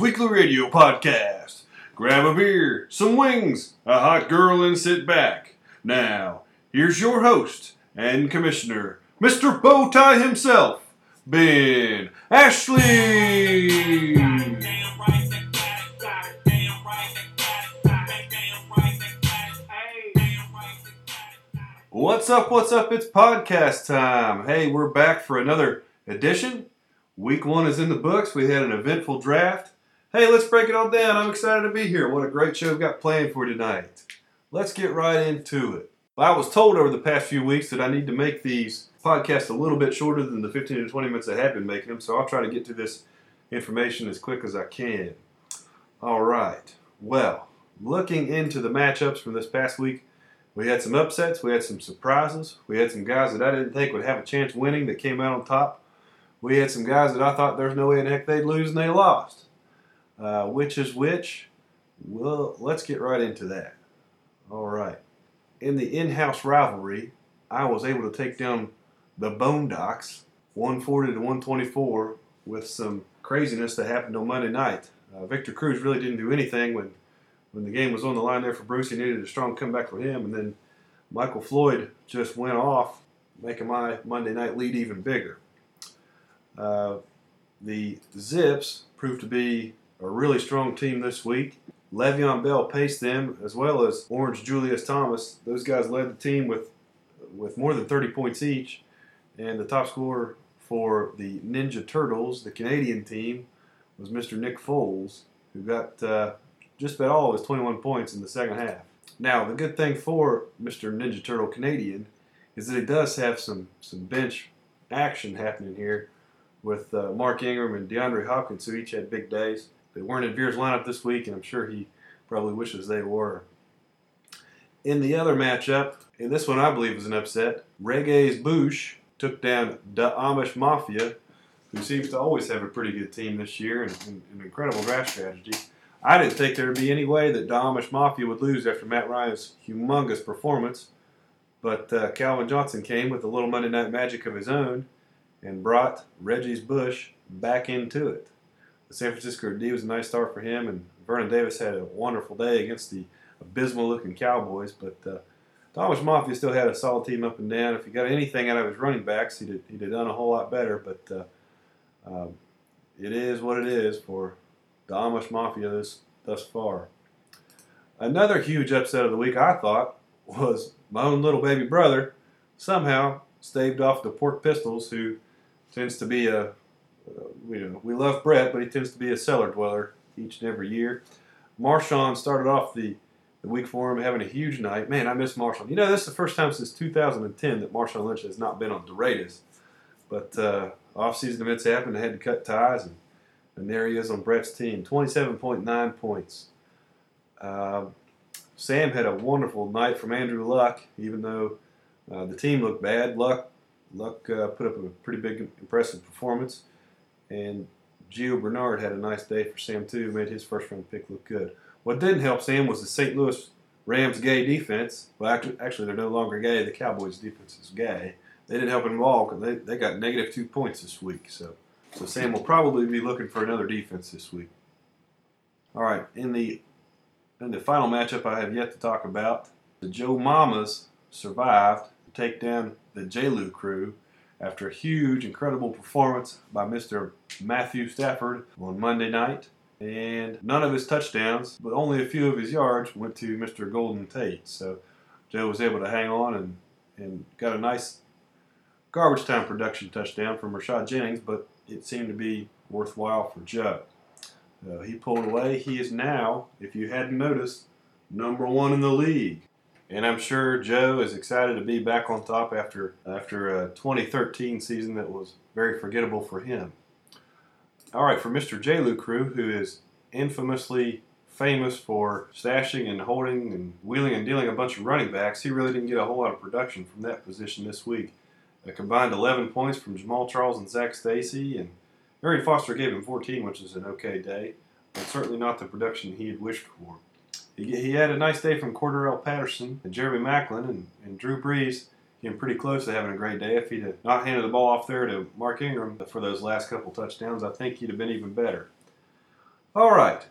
Weekly Radio Podcast. Grab a beer, some wings, a hot girl, and sit back. Now, here's your host and commissioner, Mr. Bowtie himself, Ben Ashley. What's up? What's up? It's podcast time. Hey, we're back for another edition. Week one is in the books. We had an eventful draft. Hey, let's break it all down. I'm excited to be here. What a great show we've got planned for tonight. Let's get right into it. I was told over the past few weeks that I need to make these podcasts a little bit shorter than the 15 to 20 minutes I have been making them, so I'll try to get to this information as quick as I can. All right. Well, looking into the matchups from this past week, we had some upsets, we had some surprises, we had some guys that I didn't think would have a chance winning that came out on top. We had some guys that I thought there's no way in heck they'd lose and they lost. Uh, which is which? Well, let's get right into that. All right. In the in-house rivalry, I was able to take down the Boondocks 140 to 124 with some craziness that happened on Monday night. Uh, Victor Cruz really didn't do anything when when the game was on the line there for Bruce. He needed a strong comeback for him, and then Michael Floyd just went off, making my Monday night lead even bigger. Uh, the Zips proved to be a really strong team this week. Le'Veon Bell paced them as well as Orange Julius Thomas. Those guys led the team with with more than 30 points each, and the top scorer for the Ninja Turtles, the Canadian team, was Mr. Nick Foles, who got uh, just about all of his 21 points in the second half. Now, the good thing for Mr. Ninja Turtle Canadian is that he does have some some bench action happening here with uh, Mark Ingram and DeAndre Hopkins, who each had big days. They weren't in Veer's lineup this week, and I'm sure he probably wishes they were. In the other matchup, and this one I believe was an upset, Reggie's Bush took down the Amish Mafia, who seems to always have a pretty good team this year and, and an incredible draft strategy. I didn't think there would be any way that the Amish Mafia would lose after Matt Ryan's humongous performance, but uh, Calvin Johnson came with a little Monday Night Magic of his own and brought Reggie's Bush back into it. San Francisco D was a nice start for him, and Vernon Davis had a wonderful day against the abysmal-looking Cowboys. But uh, the Amish Mafia still had a solid team up and down. If he got anything out of his running backs, he'd have, he'd have done a whole lot better. But uh, um, it is what it is for the Amish Mafia this, thus far. Another huge upset of the week, I thought, was my own little baby brother somehow staved off the Pork Pistols, who tends to be a, uh, you know, we love Brett, but he tends to be a cellar dweller each and every year. Marshawn started off the, the week for him having a huge night. Man, I miss Marshawn. You know, this is the first time since 2010 that Marshawn Lynch has not been on Doradas. But uh, off-season events happened. I had to cut ties, and, and there he is on Brett's team. 27.9 points. Uh, Sam had a wonderful night from Andrew Luck, even though uh, the team looked bad. Luck Luck uh, put up a pretty big, impressive performance, and Gio Bernard had a nice day for Sam too. Made his first round pick look good. What didn't help Sam was the St. Louis Rams gay defense. Well, actually, actually they're no longer gay. The Cowboys defense is gay. They didn't help him at all because they, they got negative two points this week. So, so Sam will probably be looking for another defense this week. All right, in the in the final matchup I have yet to talk about, the Joe Mamas survived to take down the JLU crew after a huge, incredible performance by Mr. Matthew Stafford on Monday night. And none of his touchdowns, but only a few of his yards went to Mr. Golden Tate. So Joe was able to hang on and, and got a nice garbage time production touchdown from Rashad Jennings, but it seemed to be worthwhile for Joe. Uh, he pulled away. He is now, if you hadn't noticed, number one in the league. And I'm sure Joe is excited to be back on top after after a 2013 season that was very forgettable for him. All right, for Mr. J. Lou Crew, who is infamously famous for stashing and holding and wheeling and dealing a bunch of running backs, he really didn't get a whole lot of production from that position this week. A combined 11 points from Jamaal Charles and Zac Stacy, and Mary Foster gave him 14, which is an okay day, but certainly not the production he had wished for. He, he had a nice day from Cordarrelle Patterson and Jeremy Maclin, and, and Drew Brees came pretty close to having a great day. If he'd have not handed the ball off there to Mark Ingram for those last couple touchdowns, I think he'd have been even better. All right,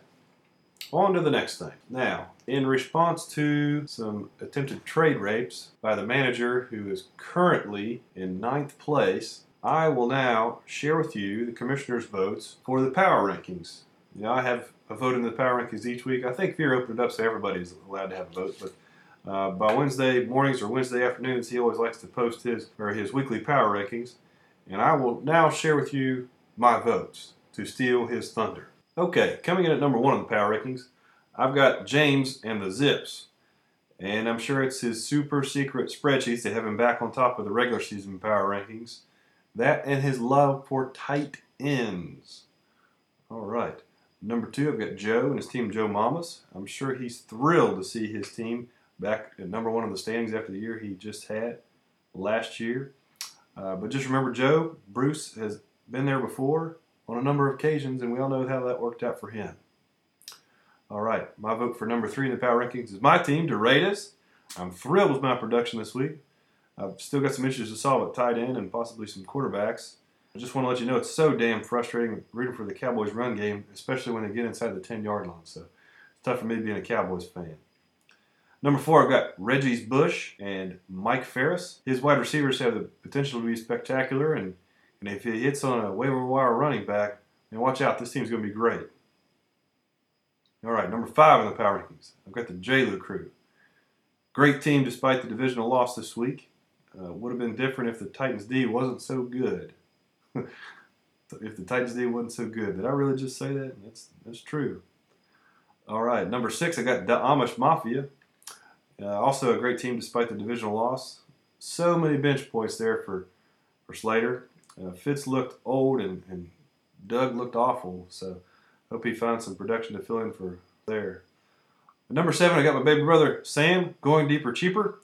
on to the next thing. Now, in response to some attempted trade rapes by the manager who is currently in ninth place, I will now share with you the commissioner's votes for the power rankings. You know, I have a vote in the power rankings each week. I think Veer opened it up so everybody's allowed to have a vote, but uh, by Wednesday mornings or Wednesday afternoons, he always likes to post his or his weekly power rankings, and I will now share with you my votes to steal his thunder. Okay, coming in at number one on the power rankings, I've got James and the Zips, and I'm sure it's his super secret spreadsheets that have him back on top of the regular season power rankings. That and his love for tight ends. All right. Number two, I've got Joe and his team, Joe Mamas. I'm sure he's thrilled to see his team back at number one in the standings after the year he just had last year. Uh, but just remember, Joe, Bruce has been there before on a number of occasions, and we all know how that worked out for him. All right, my vote for number three in the power rankings is my team, Doradas. I'm thrilled with my production this week. I've still got some issues to solve at tight end and possibly some quarterbacks. I just want to let you know it's so damn frustrating rooting for the Cowboys run game, especially when they get inside the 10 yard line. So it's tough for me being a Cowboys fan. Number four, I've got Reggie's Bush and Mike Ferris. His wide receivers have the potential to be spectacular, and, and if he hits on a waiver wire running back, then watch out, this team's going to be great. All right, number five in the power rankings, I've got the JLU crew. Great team despite the divisional loss this week. Uh, would have been different if the Titans D wasn't so good. if the Titans D wasn't so good. Did I really just say that? That's that's true. All right, number six, I got the Amish Mafia. Uh, also a great team despite the divisional loss. So many bench points there for, for Slater. Uh, Fitz looked old and, and Doug looked awful, so hope he finds some production to fill in for there. Number seven, I got my baby brother Sam going deeper, cheaper.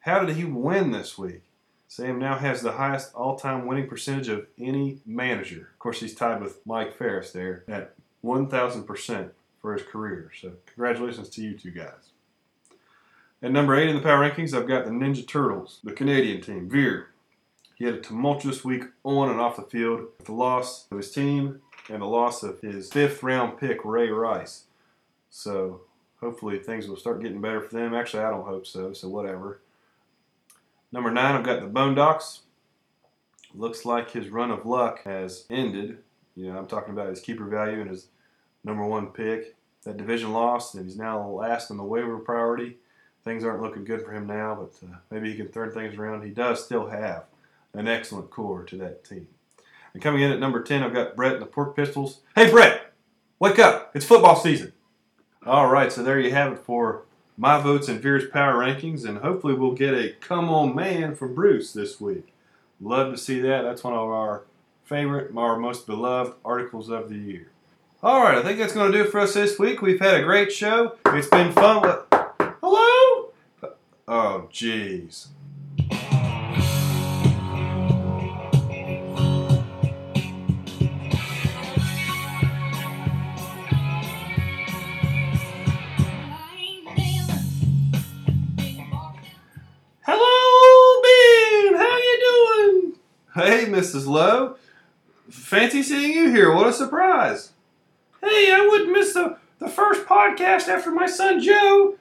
How did he win this week? Sam now has the highest all-time winning percentage of any manager. Of course, he's tied with Mike Ferris there at 1,000% for his career. So congratulations to you two guys. At number eight in the power rankings, I've got the Ninja Turtles, the Canadian team, Veer. He had a tumultuous week on and off the field with the loss of his team and the loss of his fifth round pick, Ray Rice. So hopefully things will start getting better for them. Actually, I don't hope so, so whatever. Number nine, I've got the Boondocks. Looks like his run of luck has ended. You know, I'm talking about his keeper value and his number one pick. That division loss, and he's now last on the waiver priority things aren't looking good for him now, but uh, maybe he can turn things around. He does still have an excellent core to that team. And coming in at number 10, I've got Brett and the Pork Pistols. Hey, Brett, wake up. It's football season. All right, so there you have it for my votes and Veer's power rankings, and hopefully we'll get a come on man from Bruce this week. Love to see that. That's one of our favorite, our most beloved articles of the year. All right, I think that's going to do it for us this week. We've had a great show. It's been fun. Hello? Oh, jeez. Hey, Mrs. Lowe. Fancy seeing you here. What a surprise. Hey, I wouldn't miss the, the first podcast after my son Joe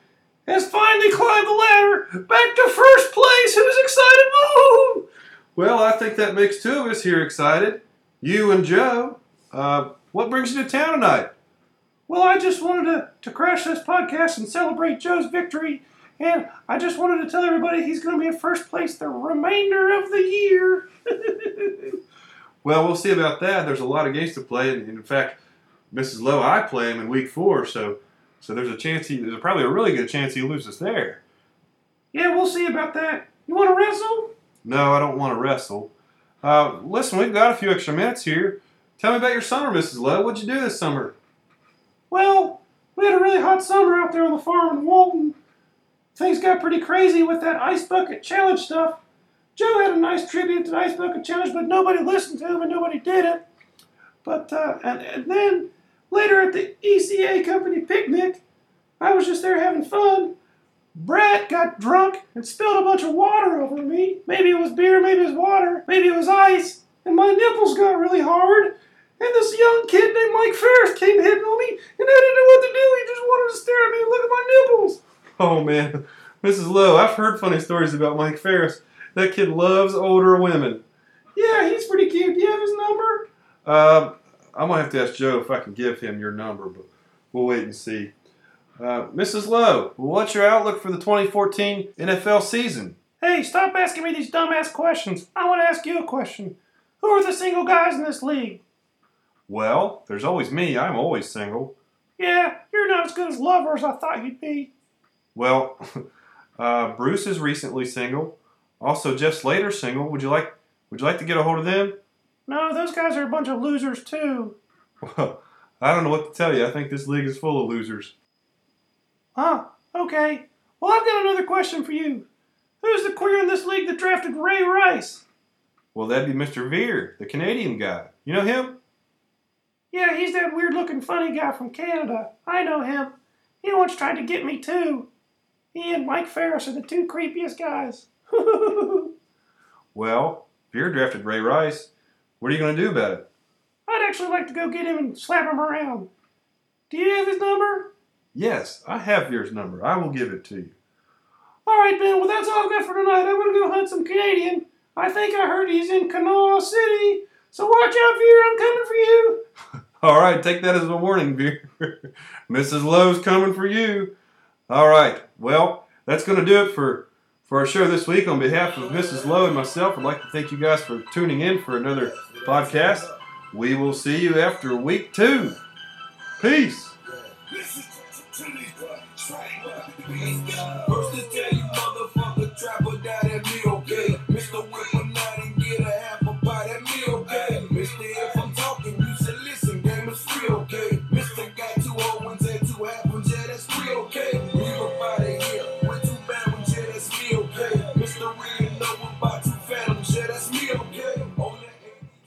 has finally climbed the ladder back to first place. Who's excited? Well, I think that makes two of us here excited. You and Joe. Uh, what brings you to town tonight? Well, I just wanted to, to crash this podcast and celebrate Joe's victory. And I just wanted to tell everybody he's going to be in first place the remainder of the year. well, we'll see about that. There's a lot of games to play. And in fact, Mrs. Lowe, I play him in week four. So so there's a chance he there's probably a really good chance he loses there. Yeah, we'll see about that. You want to wrestle? No, I don't want to wrestle. Uh, listen, we've got a few extra minutes here. Tell me about your summer, Mrs. Lowe. What'd you do this summer? Well, we had a really hot summer out there on the farm in Walton. Things got pretty crazy with that ice bucket challenge stuff. Joe had a nice tribute to the ice bucket challenge, but nobody listened to him and nobody did it. But uh, and, and then Later at the ECA company picnic, I was just there having fun, Brett got drunk and spilled a bunch of water over me. Maybe it was beer, maybe it was water, maybe it was ice, and my nipples got really hard. And this young kid named Mike Ferris came hitting on me, and I didn't know what to do. He just wanted to stare at me and look at my nipples. Oh man, Mrs. Lowe, I've heard funny stories about Mike Ferris. That kid loves older women. Yeah, he's pretty cute. Do you have his number? Uh, I'm gonna have to ask Joe if I can give him your number, but we'll wait and see. Uh, Mrs. Lowe, what's your outlook for the 2014 NFL season? Hey, stop asking me these dumbass questions. I want to ask you a question. Who are the single guys in this league? Well, there's always me. I'm always single. Yeah, you're not as good as lover as I thought you'd be. Well, uh, Bruce is recently single. Also, Jeff Slater's single. Would you like Would you like to get a hold of them? No, those guys are a bunch of losers too. Well, I don't know what to tell you. I think this league is full of losers. Huh, okay. Well, I've got another question for you. Who's the queer in this league that drafted Ray Rice? Well, that'd be Mr. Veer, the Canadian guy. You know him? Yeah, he's that weird looking funny guy from Canada. I know him. He once tried to get me too. He and Mike Ferris are the two creepiest guys. Well, Veer drafted Ray Rice. What are you going to do about it? I'd actually like to go get him and slap him around. Do you have his number? Yes, I have Veer's number. I will give it to you. All right, Ben. Well, that's all I've got for tonight. I'm gonna go hunt some Canadian. I think I heard he's in Kanawha City. So watch out, Veer. I'm coming for you. All right, take that as a warning, Veer. Mrs. Lowe's coming for you. All right, well, that's going to do it for, for our show this week. On behalf of Mrs. Lowe and myself, I'd like to thank you guys for tuning in for another podcast. We will see you after week two. Peace.